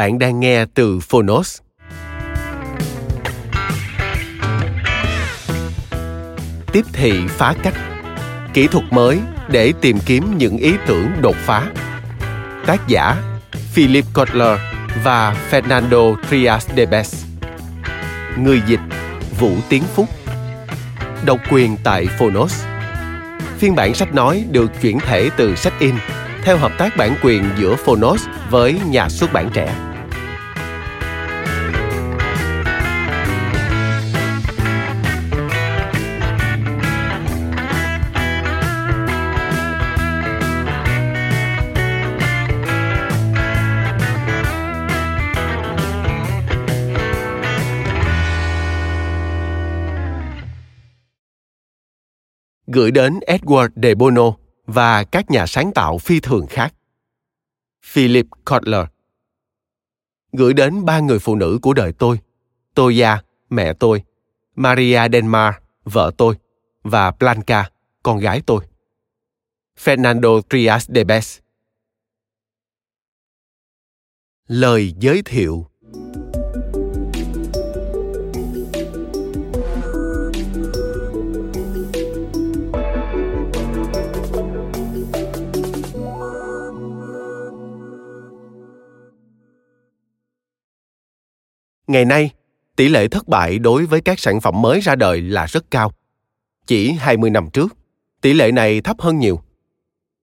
Bạn đang nghe từ Phonos. Tiếp thị phá cách, Kỹ thuật mới để tìm kiếm những ý tưởng đột phá Tác giả Philip Kotler và Fernando Trias de Bes Người dịch Vũ Tiến Phúc Độc quyền tại Phonos Phiên bản sách nói được chuyển thể từ sách in theo hợp tác bản quyền giữa Phonos với nhà xuất bản trẻ. Gửi đến Edward de Bono và các nhà sáng tạo phi thường khác. Philip Kotler Gửi đến ba người phụ nữ của đời tôi, Toya, mẹ tôi, Maria Denmar, vợ tôi, và Blanca, con gái tôi. Fernando Trias de Bes Lời giới thiệu Ngày nay, tỷ lệ thất bại đối với các sản phẩm mới ra đời là rất cao. Chỉ 20 năm trước, tỷ lệ này thấp hơn nhiều.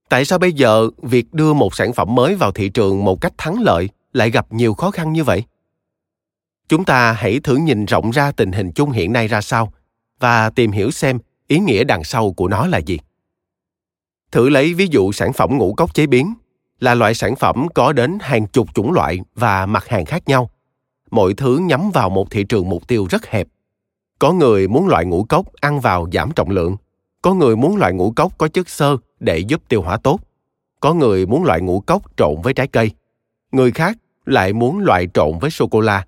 Tại sao bây giờ việc đưa một sản phẩm mới vào thị trường một cách thắng lợi lại gặp nhiều khó khăn như vậy? Chúng ta hãy thử nhìn rộng ra tình hình chung hiện nay ra sao và tìm hiểu xem ý nghĩa đằng sau của nó là gì. Thử lấy ví dụ sản phẩm ngũ cốc chế biến là loại sản phẩm có đến hàng chục chủng loại và mặt hàng khác nhau mọi thứ nhắm vào một thị trường mục tiêu rất hẹp. Có người muốn loại ngũ cốc ăn vào giảm trọng lượng, có người muốn loại ngũ cốc có chất xơ để giúp tiêu hóa tốt, có người muốn loại ngũ cốc trộn với trái cây, người khác lại muốn loại trộn với sô cô la,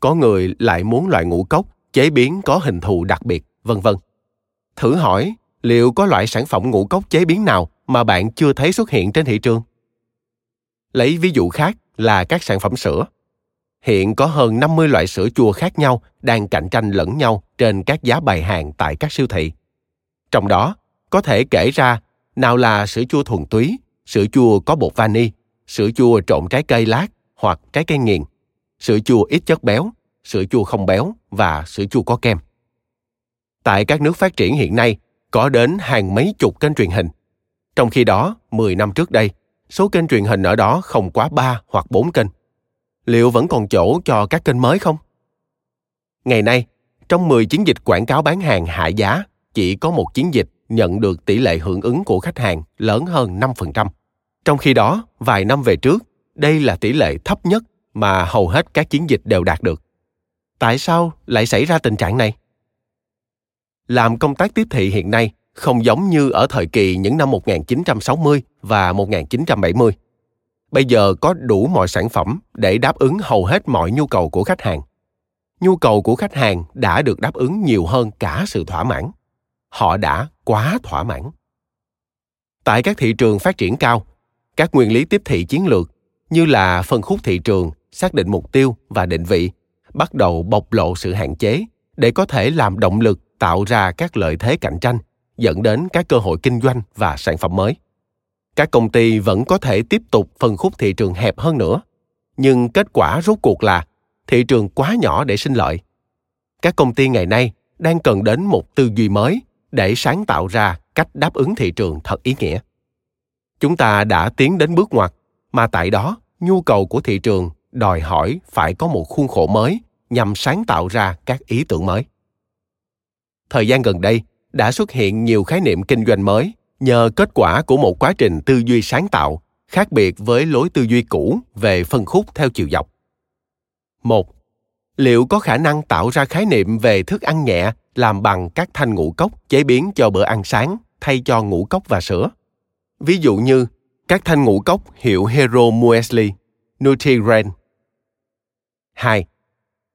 có người lại muốn loại ngũ cốc chế biến có hình thù đặc biệt, vân vân. Thử hỏi, liệu có loại sản phẩm ngũ cốc chế biến nào mà bạn chưa thấy xuất hiện trên thị trường? Lấy ví dụ khác là các sản phẩm sữa. Hiện có hơn 50 loại sữa chua khác nhau đang cạnh tranh lẫn nhau trên các giá bày hàng tại các siêu thị. Trong đó, có thể kể ra nào là sữa chua thuần túy, sữa chua có bột vani, sữa chua trộn trái cây lát hoặc trái cây nghiền, sữa chua ít chất béo, sữa chua không béo và sữa chua có kem. Tại các nước phát triển hiện nay, có đến hàng mấy chục kênh truyền hình. Trong khi đó, 10 năm trước đây, số kênh truyền hình ở đó không quá 3 hoặc 4 kênh liệu vẫn còn chỗ cho các kênh mới không? Ngày nay, trong 10 chiến dịch quảng cáo bán hàng hạ giá, chỉ có một chiến dịch nhận được tỷ lệ hưởng ứng của khách hàng lớn hơn 5%. Trong khi đó, vài năm về trước, đây là tỷ lệ thấp nhất mà hầu hết các chiến dịch đều đạt được. Tại sao lại xảy ra tình trạng này? Làm công tác tiếp thị hiện nay không giống như ở thời kỳ những năm 1960 và 1970 bây giờ có đủ mọi sản phẩm để đáp ứng hầu hết mọi nhu cầu của khách hàng. Nhu cầu của khách hàng đã được đáp ứng nhiều hơn cả sự thỏa mãn. Họ đã quá thỏa mãn. Tại các thị trường phát triển cao, các nguyên lý tiếp thị chiến lược như là phân khúc thị trường, xác định mục tiêu và định vị bắt đầu bộc lộ sự hạn chế để có thể làm động lực tạo ra các lợi thế cạnh tranh, dẫn đến các cơ hội kinh doanh và sản phẩm mới các công ty vẫn có thể tiếp tục phân khúc thị trường hẹp hơn nữa. Nhưng kết quả rốt cuộc là thị trường quá nhỏ để sinh lợi. Các công ty ngày nay đang cần đến một tư duy mới để sáng tạo ra cách đáp ứng thị trường thật ý nghĩa. Chúng ta đã tiến đến bước ngoặt, mà tại đó, nhu cầu của thị trường đòi hỏi phải có một khuôn khổ mới nhằm sáng tạo ra các ý tưởng mới. Thời gian gần đây đã xuất hiện nhiều khái niệm kinh doanh mới nhờ kết quả của một quá trình tư duy sáng tạo khác biệt với lối tư duy cũ về phân khúc theo chiều dọc. Một, liệu có khả năng tạo ra khái niệm về thức ăn nhẹ làm bằng các thanh ngũ cốc chế biến cho bữa ăn sáng thay cho ngũ cốc và sữa? Ví dụ như các thanh ngũ cốc hiệu Hero Muesli, Nutri-Grain. 2.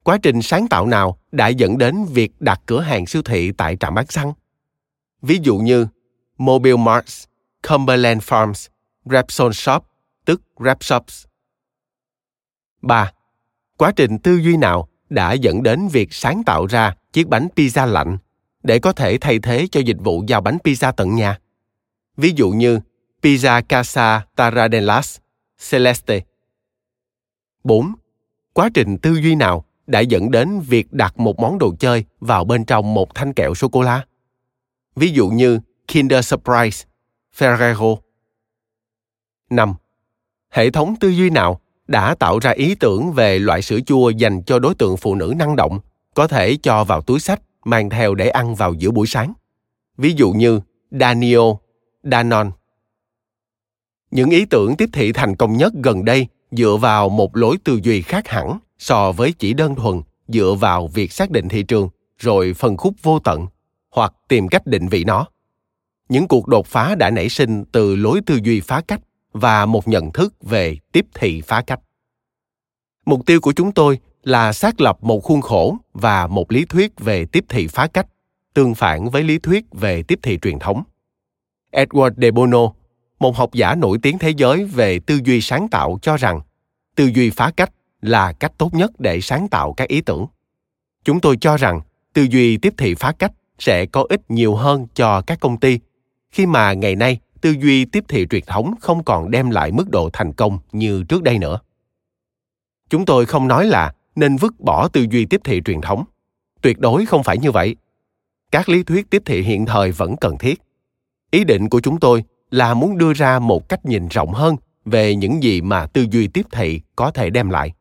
Quá trình sáng tạo nào đã dẫn đến việc đặt cửa hàng siêu thị tại trạm bán xăng? Ví dụ như Mobile Marts, Cumberland Farms, Repsol Shop, tức Repshops. 3. Quá trình tư duy nào đã dẫn đến việc sáng tạo ra chiếc bánh pizza lạnh để có thể thay thế cho dịch vụ giao bánh pizza tận nhà? Ví dụ như Pizza Casa Taradellas, Celeste. 4. Quá trình tư duy nào đã dẫn đến việc đặt một món đồ chơi vào bên trong một thanh kẹo sô cô la? Ví dụ như Kinder Surprise, Ferrero. 5. Hệ thống tư duy nào đã tạo ra ý tưởng về loại sữa chua dành cho đối tượng phụ nữ năng động, có thể cho vào túi sách, mang theo để ăn vào giữa buổi sáng? Ví dụ như Danio, Danone. Những ý tưởng tiếp thị thành công nhất gần đây dựa vào một lối tư duy khác hẳn so với chỉ đơn thuần dựa vào việc xác định thị trường rồi phân khúc vô tận hoặc tìm cách định vị nó những cuộc đột phá đã nảy sinh từ lối tư duy phá cách và một nhận thức về tiếp thị phá cách. Mục tiêu của chúng tôi là xác lập một khuôn khổ và một lý thuyết về tiếp thị phá cách, tương phản với lý thuyết về tiếp thị truyền thống. Edward de bono, một học giả nổi tiếng thế giới về tư duy sáng tạo cho rằng, tư duy phá cách là cách tốt nhất để sáng tạo các ý tưởng. Chúng tôi cho rằng tư duy tiếp thị phá cách sẽ có ích nhiều hơn cho các công ty khi mà ngày nay, tư duy tiếp thị truyền thống không còn đem lại mức độ thành công như trước đây nữa. Chúng tôi không nói là nên vứt bỏ tư duy tiếp thị truyền thống. Tuyệt đối không phải như vậy. Các lý thuyết tiếp thị hiện thời vẫn cần thiết. Ý định của chúng tôi là muốn đưa ra một cách nhìn rộng hơn về những gì mà tư duy tiếp thị có thể đem lại.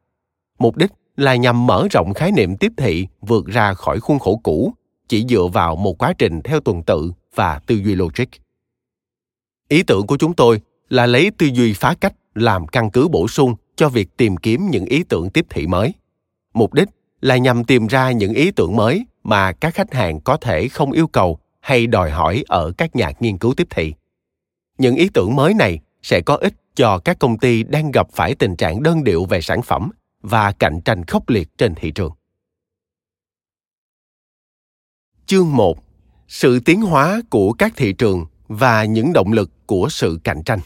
Mục đích là nhằm mở rộng khái niệm tiếp thị vượt ra khỏi khuôn khổ cũ, chỉ dựa vào một quá trình theo tuần tự và tư duy logic ý tưởng của chúng tôi là lấy tư duy phá cách làm căn cứ bổ sung cho việc tìm kiếm những ý tưởng tiếp thị mới mục đích là nhằm tìm ra những ý tưởng mới mà các khách hàng có thể không yêu cầu hay đòi hỏi ở các nhà nghiên cứu tiếp thị những ý tưởng mới này sẽ có ích cho các công ty đang gặp phải tình trạng đơn điệu về sản phẩm và cạnh tranh khốc liệt trên thị trường. Chương 1. Sự tiến hóa của các thị trường và những động lực của sự cạnh tranh.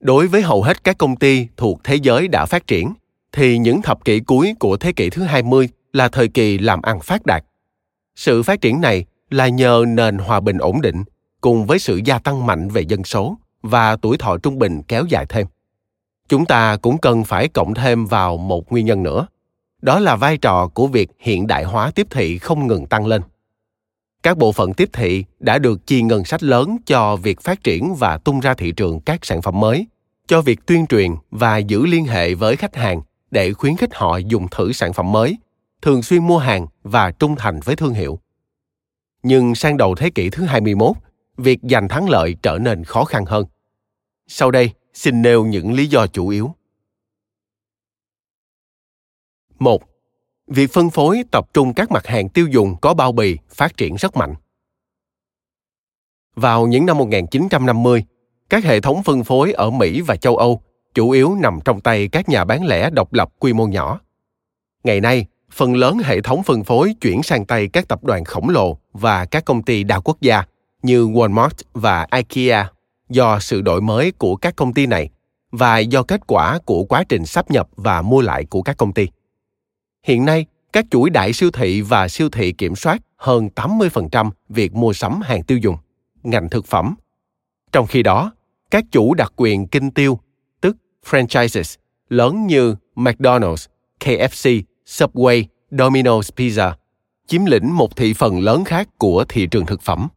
Đối với hầu hết các công ty thuộc thế giới đã phát triển, thì những thập kỷ cuối của thế kỷ thứ 20 là thời kỳ làm ăn phát đạt. Sự phát triển này là nhờ nền hòa bình ổn định cùng với sự gia tăng mạnh về dân số và tuổi thọ trung bình kéo dài thêm. Chúng ta cũng cần phải cộng thêm vào một nguyên nhân nữa, đó là vai trò của việc hiện đại hóa tiếp thị không ngừng tăng lên. Các bộ phận tiếp thị đã được chi ngân sách lớn cho việc phát triển và tung ra thị trường các sản phẩm mới, cho việc tuyên truyền và giữ liên hệ với khách hàng để khuyến khích họ dùng thử sản phẩm mới, thường xuyên mua hàng và trung thành với thương hiệu. Nhưng sang đầu thế kỷ thứ 21, việc giành thắng lợi trở nên khó khăn hơn. Sau đây, xin nêu những lý do chủ yếu. Một, Việc phân phối tập trung các mặt hàng tiêu dùng có bao bì phát triển rất mạnh. Vào những năm 1950, các hệ thống phân phối ở Mỹ và châu Âu chủ yếu nằm trong tay các nhà bán lẻ độc lập quy mô nhỏ. Ngày nay, phần lớn hệ thống phân phối chuyển sang tay các tập đoàn khổng lồ và các công ty đa quốc gia, như Walmart và IKEA do sự đổi mới của các công ty này và do kết quả của quá trình sắp nhập và mua lại của các công ty. Hiện nay, các chuỗi đại siêu thị và siêu thị kiểm soát hơn 80% việc mua sắm hàng tiêu dùng, ngành thực phẩm. Trong khi đó, các chủ đặc quyền kinh tiêu, tức franchises, lớn như McDonald's, KFC, Subway, Domino's Pizza, chiếm lĩnh một thị phần lớn khác của thị trường thực phẩm.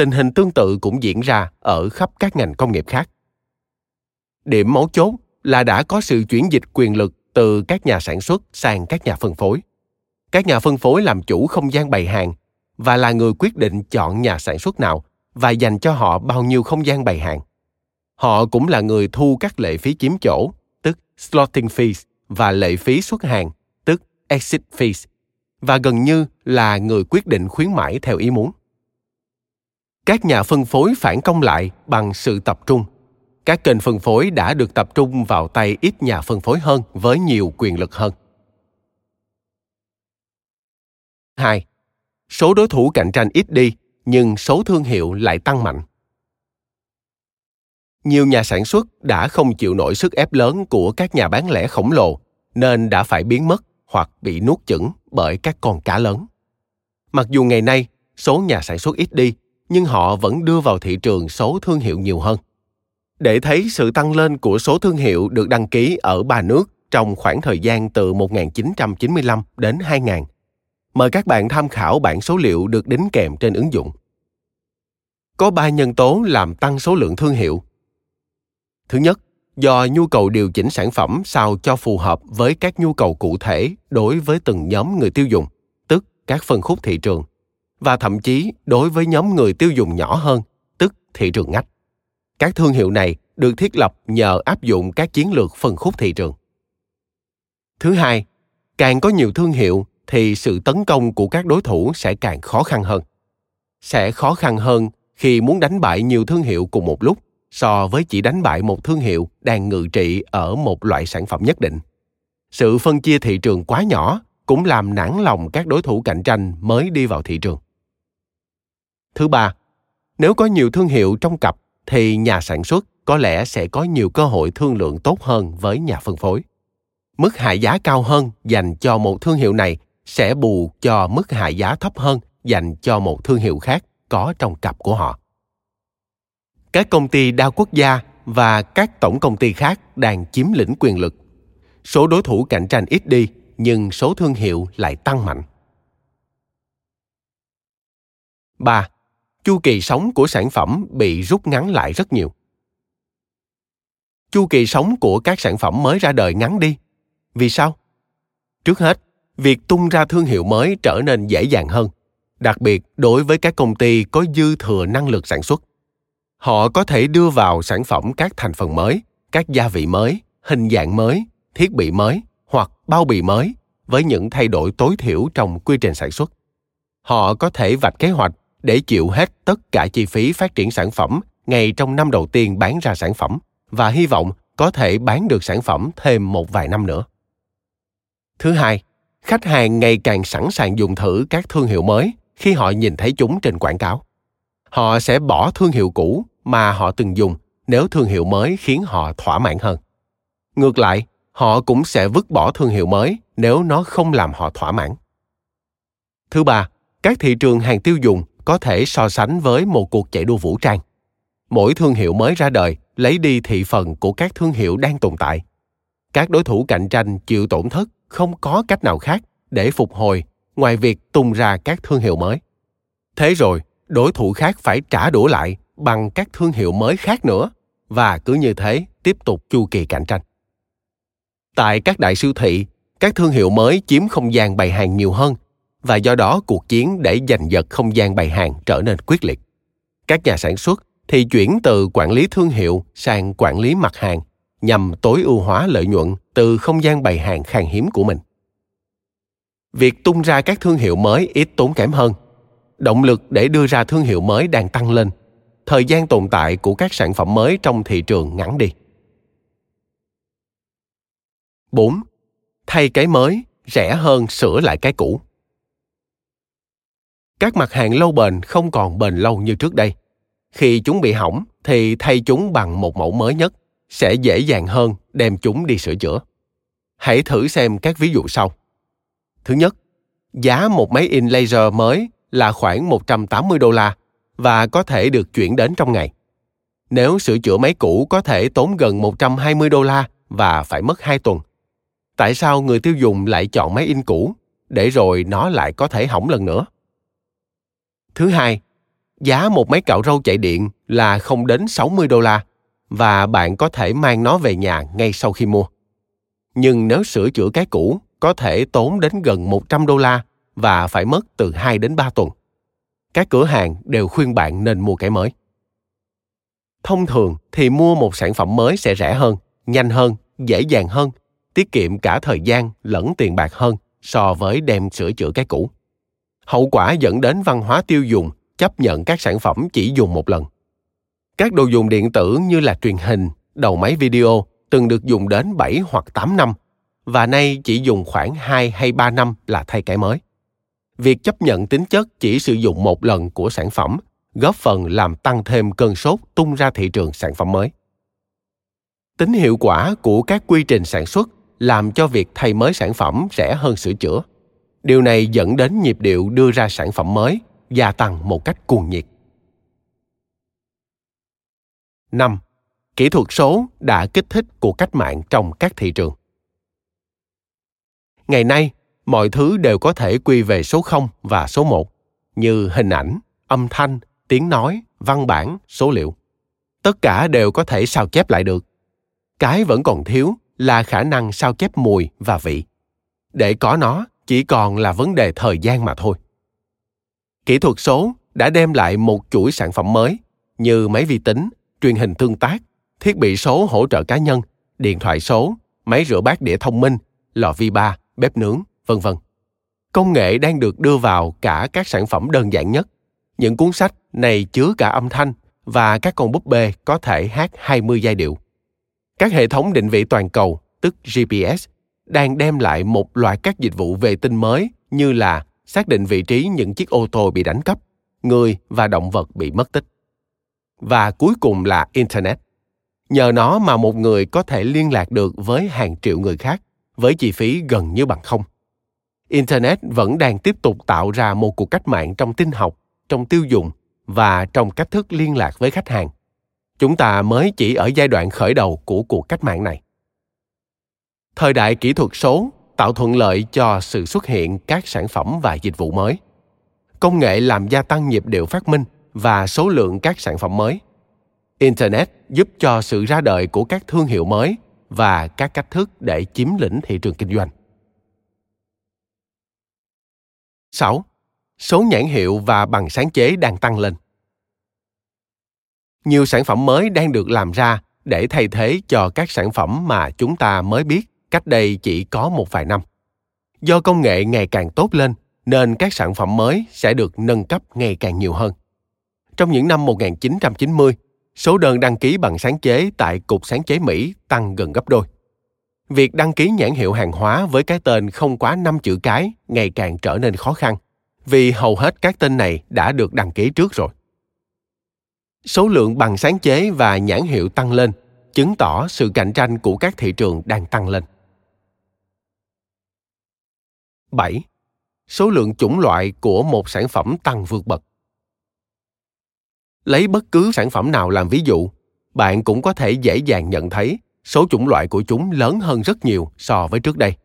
Tình hình tương tự cũng diễn ra ở khắp các ngành công nghiệp khác. Điểm mấu chốt là đã có sự chuyển dịch quyền lực từ các nhà sản xuất sang các nhà phân phối. Các nhà phân phối làm chủ không gian bày hàng và là người quyết định chọn nhà sản xuất nào và dành cho họ bao nhiêu không gian bày hàng. Họ cũng là người thu các lệ phí chiếm chỗ, tức slotting fees và lệ phí xuất hàng, tức exit fees, và gần như là người quyết định khuyến mãi theo ý muốn. Các nhà phân phối phản công lại bằng sự tập trung. Các kênh phân phối đã được tập trung vào tay ít nhà phân phối hơn với nhiều quyền lực hơn. 2. Số đối thủ cạnh tranh ít đi, nhưng số thương hiệu lại tăng mạnh. Nhiều nhà sản xuất đã không chịu nổi sức ép lớn của các nhà bán lẻ khổng lồ nên đã phải biến mất hoặc bị nuốt chửng bởi các con cá lớn. Mặc dù ngày nay số nhà sản xuất ít đi, nhưng họ vẫn đưa vào thị trường số thương hiệu nhiều hơn. Để thấy sự tăng lên của số thương hiệu được đăng ký ở ba nước trong khoảng thời gian từ 1995 đến 2000, mời các bạn tham khảo bảng số liệu được đính kèm trên ứng dụng. Có ba nhân tố làm tăng số lượng thương hiệu. Thứ nhất, do nhu cầu điều chỉnh sản phẩm sao cho phù hợp với các nhu cầu cụ thể đối với từng nhóm người tiêu dùng, tức các phân khúc thị trường, và thậm chí đối với nhóm người tiêu dùng nhỏ hơn, tức thị trường ngách. Các thương hiệu này được thiết lập nhờ áp dụng các chiến lược phân khúc thị trường. Thứ hai, càng có nhiều thương hiệu thì sự tấn công của các đối thủ sẽ càng khó khăn hơn. Sẽ khó khăn hơn khi muốn đánh bại nhiều thương hiệu cùng một lúc so với chỉ đánh bại một thương hiệu đang ngự trị ở một loại sản phẩm nhất định. Sự phân chia thị trường quá nhỏ cũng làm nản lòng các đối thủ cạnh tranh mới đi vào thị trường. Thứ ba, nếu có nhiều thương hiệu trong cặp thì nhà sản xuất có lẽ sẽ có nhiều cơ hội thương lượng tốt hơn với nhà phân phối. Mức hạ giá cao hơn dành cho một thương hiệu này sẽ bù cho mức hạ giá thấp hơn dành cho một thương hiệu khác có trong cặp của họ các công ty đa quốc gia và các tổng công ty khác đang chiếm lĩnh quyền lực số đối thủ cạnh tranh ít đi nhưng số thương hiệu lại tăng mạnh 3. Chu kỳ sống của sản phẩm bị rút ngắn lại rất nhiều. Chu kỳ sống của các sản phẩm mới ra đời ngắn đi. Vì sao? Trước hết, việc tung ra thương hiệu mới trở nên dễ dàng hơn, đặc biệt đối với các công ty có dư thừa năng lực sản xuất họ có thể đưa vào sản phẩm các thành phần mới các gia vị mới hình dạng mới thiết bị mới hoặc bao bì mới với những thay đổi tối thiểu trong quy trình sản xuất họ có thể vạch kế hoạch để chịu hết tất cả chi phí phát triển sản phẩm ngay trong năm đầu tiên bán ra sản phẩm và hy vọng có thể bán được sản phẩm thêm một vài năm nữa. Thứ hai, khách hàng ngày càng sẵn sàng dùng thử các thương hiệu mới khi họ nhìn thấy chúng trên quảng cáo. Họ sẽ bỏ thương hiệu cũ mà họ từng dùng nếu thương hiệu mới khiến họ thỏa mãn hơn. Ngược lại, họ cũng sẽ vứt bỏ thương hiệu mới nếu nó không làm họ thỏa mãn. Thứ ba, các thị trường hàng tiêu dùng có thể so sánh với một cuộc chạy đua vũ trang. Mỗi thương hiệu mới ra đời lấy đi thị phần của các thương hiệu đang tồn tại. Các đối thủ cạnh tranh chịu tổn thất không có cách nào khác để phục hồi ngoài việc tung ra các thương hiệu mới. Thế rồi đối thủ khác phải trả đũa lại bằng các thương hiệu mới khác nữa và cứ như thế tiếp tục chu kỳ cạnh tranh. Tại các đại siêu thị, các thương hiệu mới chiếm không gian bày hàng nhiều hơn và do đó cuộc chiến để giành giật không gian bày hàng trở nên quyết liệt. Các nhà sản xuất thì chuyển từ quản lý thương hiệu sang quản lý mặt hàng nhằm tối ưu hóa lợi nhuận từ không gian bày hàng khan hiếm của mình. Việc tung ra các thương hiệu mới ít tốn kém hơn. Động lực để đưa ra thương hiệu mới đang tăng lên thời gian tồn tại của các sản phẩm mới trong thị trường ngắn đi. 4. Thay cái mới, rẻ hơn sửa lại cái cũ các mặt hàng lâu bền không còn bền lâu như trước đây khi chúng bị hỏng thì thay chúng bằng một mẫu mới nhất, sẽ dễ dàng hơn đem chúng đi sửa chữa hãy thử xem các ví dụ sau thứ nhất, giá một máy in laser mới là khoảng 180 đô la và có thể được chuyển đến trong ngày. Nếu sửa chữa máy cũ có thể tốn gần 120 đô la và phải mất 2 tuần. Tại sao người tiêu dùng lại chọn máy in cũ để rồi nó lại có thể hỏng lần nữa? Thứ hai, giá một máy cạo râu chạy điện là không đến 60 đô la và bạn có thể mang nó về nhà ngay sau khi mua. Nhưng nếu sửa chữa cái cũ có thể tốn đến gần 100 đô la và phải mất từ 2 đến 3 tuần. Các cửa hàng đều khuyên bạn nên mua cái mới. Thông thường thì mua một sản phẩm mới sẽ rẻ hơn, nhanh hơn, dễ dàng hơn, tiết kiệm cả thời gian lẫn tiền bạc hơn so với đem sửa chữa cái cũ. Hậu quả dẫn đến văn hóa tiêu dùng chấp nhận các sản phẩm chỉ dùng một lần. Các đồ dùng điện tử như là truyền hình, đầu máy video từng được dùng đến 7 hoặc 8 năm và nay chỉ dùng khoảng 2 hay 3 năm là thay cái mới. Việc chấp nhận tính chất chỉ sử dụng một lần của sản phẩm góp phần làm tăng thêm cơn sốt tung ra thị trường sản phẩm mới. Tính hiệu quả của các quy trình sản xuất làm cho việc thay mới sản phẩm rẻ hơn sửa chữa. Điều này dẫn đến nhịp điệu đưa ra sản phẩm mới gia tăng một cách cuồng nhiệt. 5. Kỹ thuật số đã kích thích cuộc cách mạng trong các thị trường ngày nay mọi thứ đều có thể quy về số 0 và số 1, như hình ảnh, âm thanh, tiếng nói, văn bản, số liệu. Tất cả đều có thể sao chép lại được. Cái vẫn còn thiếu là khả năng sao chép mùi và vị. Để có nó chỉ còn là vấn đề thời gian mà thôi. Kỹ thuật số đã đem lại một chuỗi sản phẩm mới như máy vi tính, truyền hình tương tác, thiết bị số hỗ trợ cá nhân, điện thoại số, máy rửa bát đĩa thông minh, lò vi ba, bếp nướng, vân vân. Công nghệ đang được đưa vào cả các sản phẩm đơn giản nhất. Những cuốn sách này chứa cả âm thanh và các con búp bê có thể hát 20 giai điệu. Các hệ thống định vị toàn cầu, tức GPS, đang đem lại một loạt các dịch vụ vệ tinh mới như là xác định vị trí những chiếc ô tô bị đánh cắp, người và động vật bị mất tích. Và cuối cùng là Internet. Nhờ nó mà một người có thể liên lạc được với hàng triệu người khác với chi phí gần như bằng không. Internet vẫn đang tiếp tục tạo ra một cuộc cách mạng trong tin học, trong tiêu dùng và trong cách thức liên lạc với khách hàng. Chúng ta mới chỉ ở giai đoạn khởi đầu của cuộc cách mạng này. Thời đại kỹ thuật số tạo thuận lợi cho sự xuất hiện các sản phẩm và dịch vụ mới. Công nghệ làm gia tăng nhịp điệu phát minh và số lượng các sản phẩm mới. Internet giúp cho sự ra đời của các thương hiệu mới và các cách thức để chiếm lĩnh thị trường kinh doanh. 6. Số nhãn hiệu và bằng sáng chế đang tăng lên. Nhiều sản phẩm mới đang được làm ra để thay thế cho các sản phẩm mà chúng ta mới biết cách đây chỉ có một vài năm. Do công nghệ ngày càng tốt lên, nên các sản phẩm mới sẽ được nâng cấp ngày càng nhiều hơn. Trong những năm 1990, số đơn đăng ký bằng sáng chế tại Cục Sáng chế Mỹ tăng gần gấp đôi. Việc đăng ký nhãn hiệu hàng hóa với cái tên không quá 5 chữ cái ngày càng trở nên khó khăn, vì hầu hết các tên này đã được đăng ký trước rồi. Số lượng bằng sáng chế và nhãn hiệu tăng lên, chứng tỏ sự cạnh tranh của các thị trường đang tăng lên. 7. Số lượng chủng loại của một sản phẩm tăng vượt bậc lấy bất cứ sản phẩm nào làm ví dụ, bạn cũng có thể dễ dàng nhận thấy số chủng loại của chúng lớn hơn rất nhiều so với trước đây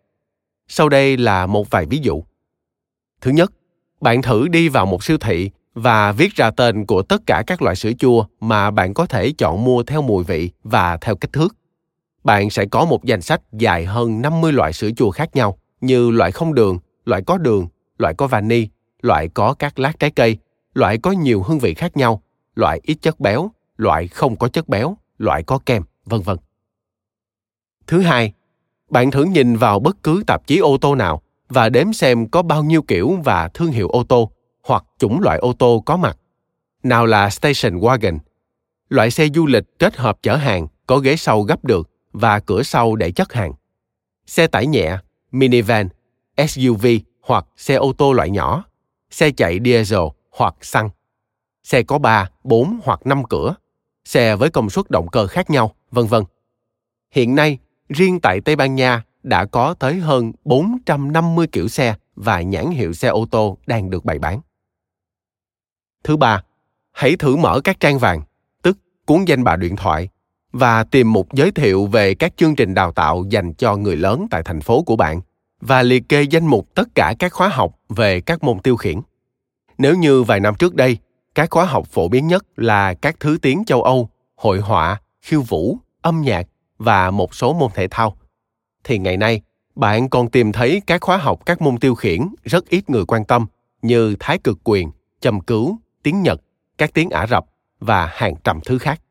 sau đây là một vài ví dụ thứ nhất, bạn thử đi vào một siêu thị và viết ra tên của tất cả các loại sữa chua mà bạn có thể chọn mua theo mùi vị và theo kích thước. Bạn sẽ có một danh sách dài hơn 50 loại sữa chua khác nhau như loại không đường, loại có đường, loại có vani, loại có các lát trái cây, loại có nhiều hương vị khác nhau loại ít chất béo, loại không có chất béo, loại có kem, vân vân. Thứ hai, bạn thử nhìn vào bất cứ tạp chí ô tô nào và đếm xem có bao nhiêu kiểu và thương hiệu ô tô hoặc chủng loại ô tô có mặt. Nào là station wagon, loại xe du lịch kết hợp chở hàng có ghế sau gấp được và cửa sau để chất hàng. Xe tải nhẹ, minivan, SUV hoặc xe ô tô loại nhỏ, xe chạy diesel hoặc xăng, xe có 3, 4 hoặc 5 cửa, xe với công suất động cơ khác nhau, vân vân. Hiện nay, riêng tại Tây Ban Nha đã có tới hơn 450 kiểu xe và nhãn hiệu xe ô tô đang được bày bán. Thứ ba, hãy thử mở các trang vàng, tức cuốn danh bạ điện thoại và tìm một giới thiệu về các chương trình đào tạo dành cho người lớn tại thành phố của bạn và liệt kê danh mục tất cả các khóa học về các môn tiêu khiển. Nếu như vài năm trước đây, các khóa học phổ biến nhất là các thứ tiếng châu Âu, hội họa, khiêu vũ, âm nhạc và một số môn thể thao, thì ngày nay bạn còn tìm thấy các khóa học các môn tiêu khiển rất ít người quan tâm như thái cực quyền, châm cứu, tiếng Nhật, các tiếng Ả Rập và hàng trăm thứ khác.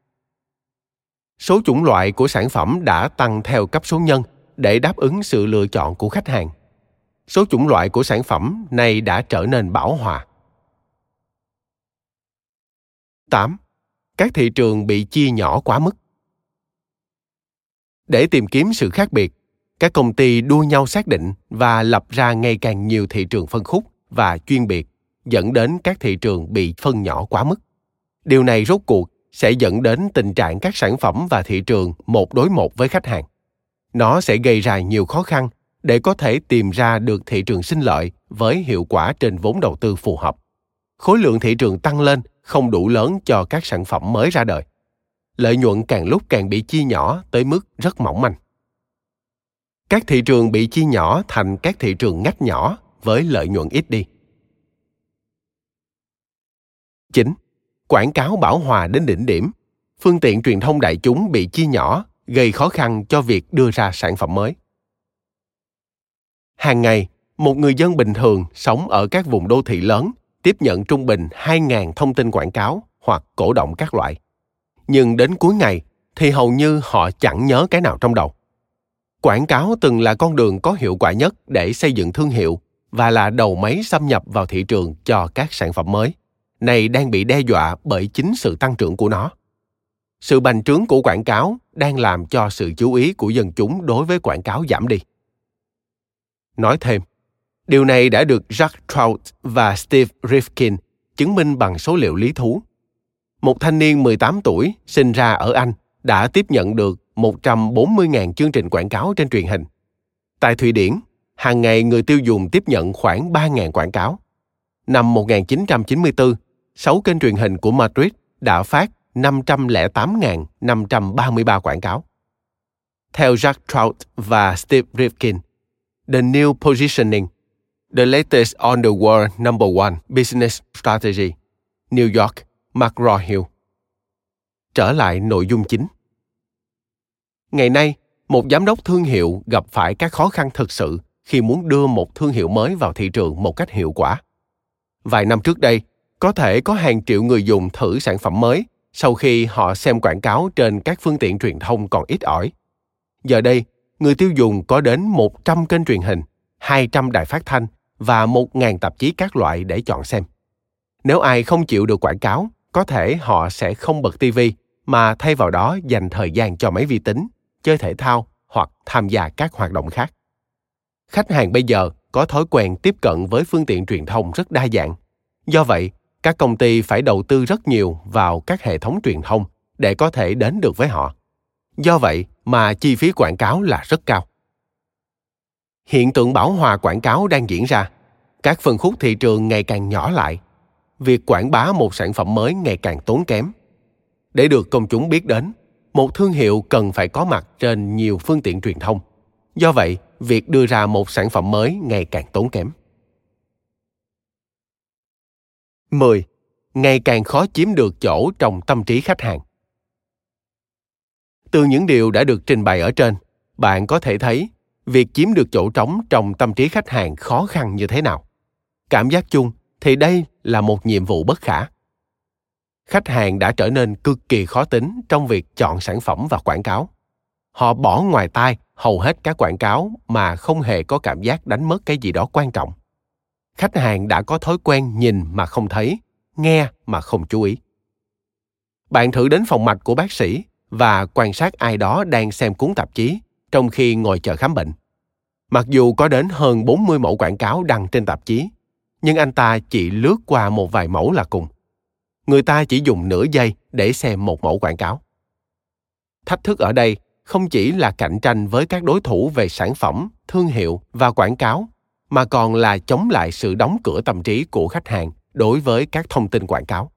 Số chủng loại của sản phẩm đã tăng theo cấp số nhân để đáp ứng sự lựa chọn của khách hàng. Số chủng loại của sản phẩm này đã trở nên bảo hòa. 8. Các thị trường bị chia nhỏ quá mức. Để tìm kiếm sự khác biệt, các công ty đua nhau xác định và lập ra ngày càng nhiều thị trường phân khúc và chuyên biệt dẫn đến các thị trường bị phân nhỏ quá mức điều này rốt cuộc sẽ dẫn đến tình trạng các sản phẩm và thị trường một đối một với khách hàng nó sẽ gây ra nhiều khó khăn để có thể tìm ra được thị trường sinh lợi với hiệu quả trên vốn đầu tư phù hợp khối lượng thị trường tăng lên không đủ lớn cho các sản phẩm mới ra đời lợi nhuận càng lúc càng bị chia nhỏ tới mức rất mỏng manh các thị trường bị chia nhỏ thành các thị trường ngách nhỏ với lợi nhuận ít đi. 9. Quảng cáo bảo hòa đến đỉnh điểm. Phương tiện truyền thông đại chúng bị chia nhỏ, gây khó khăn cho việc đưa ra sản phẩm mới. Hàng ngày, một người dân bình thường sống ở các vùng đô thị lớn tiếp nhận trung bình 2.000 thông tin quảng cáo hoặc cổ động các loại. Nhưng đến cuối ngày thì hầu như họ chẳng nhớ cái nào trong đầu quảng cáo từng là con đường có hiệu quả nhất để xây dựng thương hiệu và là đầu máy xâm nhập vào thị trường cho các sản phẩm mới này đang bị đe dọa bởi chính sự tăng trưởng của nó sự bành trướng của quảng cáo đang làm cho sự chú ý của dân chúng đối với quảng cáo giảm đi nói thêm điều này đã được Jack Trout và Steve Rifkin chứng minh bằng số liệu lý thú. Một thanh niên 18 tuổi sinh ra ở Anh đã tiếp nhận được 140.000 chương trình quảng cáo trên truyền hình. Tại Thụy Điển, hàng ngày người tiêu dùng tiếp nhận khoảng 3.000 quảng cáo. Năm 1994, 6 kênh truyền hình của Madrid đã phát 508.533 quảng cáo. Theo Jack Trout và Steve Rifkin, The New Positioning, The Latest on the World Number One Business Strategy, New York, McGraw-Hill. Trở lại nội dung chính ngày nay một giám đốc thương hiệu gặp phải các khó khăn thực sự khi muốn đưa một thương hiệu mới vào thị trường một cách hiệu quả vài năm trước đây có thể có hàng triệu người dùng thử sản phẩm mới sau khi họ xem quảng cáo trên các phương tiện truyền thông còn ít ỏi. Giờ đây, người tiêu dùng có đến 100 kênh truyền hình, 200 đài phát thanh và 1.000 tạp chí các loại để chọn xem. Nếu ai không chịu được quảng cáo, có thể họ sẽ không bật TV mà thay vào đó dành thời gian cho máy vi tính chơi thể thao hoặc tham gia các hoạt động khác. Khách hàng bây giờ có thói quen tiếp cận với phương tiện truyền thông rất đa dạng. Do vậy, các công ty phải đầu tư rất nhiều vào các hệ thống truyền thông để có thể đến được với họ. Do vậy mà chi phí quảng cáo là rất cao. Hiện tượng bảo hòa quảng cáo đang diễn ra. Các phân khúc thị trường ngày càng nhỏ lại. Việc quảng bá một sản phẩm mới ngày càng tốn kém. Để được công chúng biết đến, một thương hiệu cần phải có mặt trên nhiều phương tiện truyền thông. Do vậy, việc đưa ra một sản phẩm mới ngày càng tốn kém. 10. Ngày càng khó chiếm được chỗ trong tâm trí khách hàng. Từ những điều đã được trình bày ở trên, bạn có thể thấy việc chiếm được chỗ trống trong tâm trí khách hàng khó khăn như thế nào. Cảm giác chung thì đây là một nhiệm vụ bất khả khách hàng đã trở nên cực kỳ khó tính trong việc chọn sản phẩm và quảng cáo họ bỏ ngoài tai hầu hết các quảng cáo mà không hề có cảm giác đánh mất cái gì đó quan trọng khách hàng đã có thói quen nhìn mà không thấy nghe mà không chú ý bạn thử đến phòng mạch của bác sĩ và quan sát ai đó đang xem cuốn tạp chí trong khi ngồi chờ khám bệnh. Mặc dù có đến hơn 40 mẫu quảng cáo đăng trên tạp chí, nhưng anh ta chỉ lướt qua một vài mẫu là cùng. Người ta chỉ dùng nửa giây để xem một mẫu quảng cáo. Thách thức ở đây không chỉ là cạnh tranh với các đối thủ về sản phẩm, thương hiệu và quảng cáo, mà còn là chống lại sự đóng cửa tâm trí của khách hàng đối với các thông tin quảng cáo.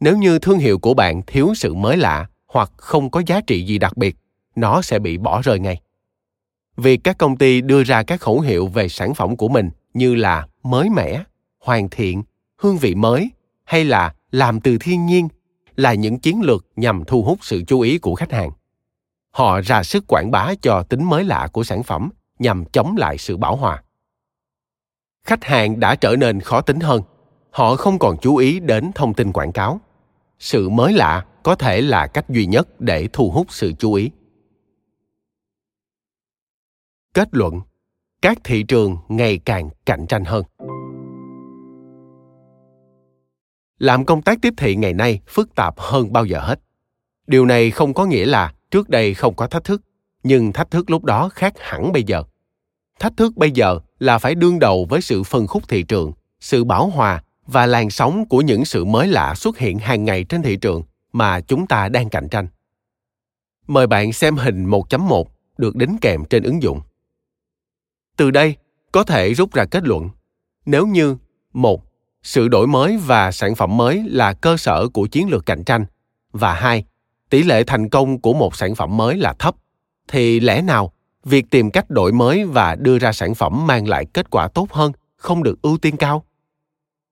Nếu như thương hiệu của bạn thiếu sự mới lạ hoặc không có giá trị gì đặc biệt, nó sẽ bị bỏ rơi ngay. Việc các công ty đưa ra các khẩu hiệu về sản phẩm của mình như là mới mẻ, hoàn thiện, hương vị mới hay là làm từ thiên nhiên là những chiến lược nhằm thu hút sự chú ý của khách hàng. Họ ra sức quảng bá cho tính mới lạ của sản phẩm nhằm chống lại sự bảo hòa. Khách hàng đã trở nên khó tính hơn. Họ không còn chú ý đến thông tin quảng cáo. Sự mới lạ có thể là cách duy nhất để thu hút sự chú ý. Kết luận, các thị trường ngày càng cạnh tranh hơn. làm công tác tiếp thị ngày nay phức tạp hơn bao giờ hết điều này không có nghĩa là trước đây không có thách thức nhưng thách thức lúc đó khác hẳn bây giờ thách thức bây giờ là phải đương đầu với sự phân khúc thị trường sự bảo hòa và làn sóng của những sự mới lạ xuất hiện hàng ngày trên thị trường mà chúng ta đang cạnh tranh. Mời bạn xem hình 1.1 được đính kèm trên ứng dụng. Từ đây, có thể rút ra kết luận, nếu như một sự đổi mới và sản phẩm mới là cơ sở của chiến lược cạnh tranh và hai tỷ lệ thành công của một sản phẩm mới là thấp thì lẽ nào việc tìm cách đổi mới và đưa ra sản phẩm mang lại kết quả tốt hơn không được ưu tiên cao.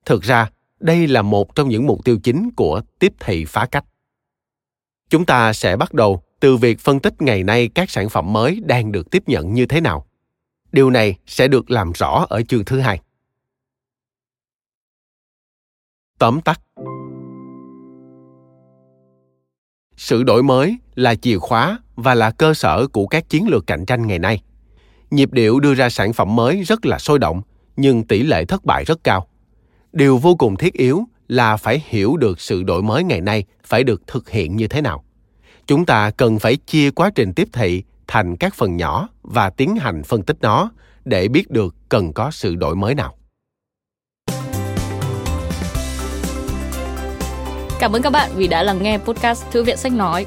Thực ra, đây là một trong những mục tiêu chính của tiếp thị phá cách. Chúng ta sẽ bắt đầu từ việc phân tích ngày nay các sản phẩm mới đang được tiếp nhận như thế nào. Điều này sẽ được làm rõ ở chương thứ hai. Tóm tắt. Sự đổi mới là chìa khóa và là cơ sở của các chiến lược cạnh tranh ngày nay. Nhịp điệu đưa ra sản phẩm mới rất là sôi động, nhưng tỷ lệ thất bại rất cao. Điều vô cùng thiết yếu là phải hiểu được sự đổi mới ngày nay phải được thực hiện như thế nào. Chúng ta cần phải chia quá trình tiếp thị thành các phần nhỏ và tiến hành phân tích nó để biết được cần có sự đổi mới nào. Cảm ơn các bạn vì đã lắng nghe podcast Thư viện Sách Nói.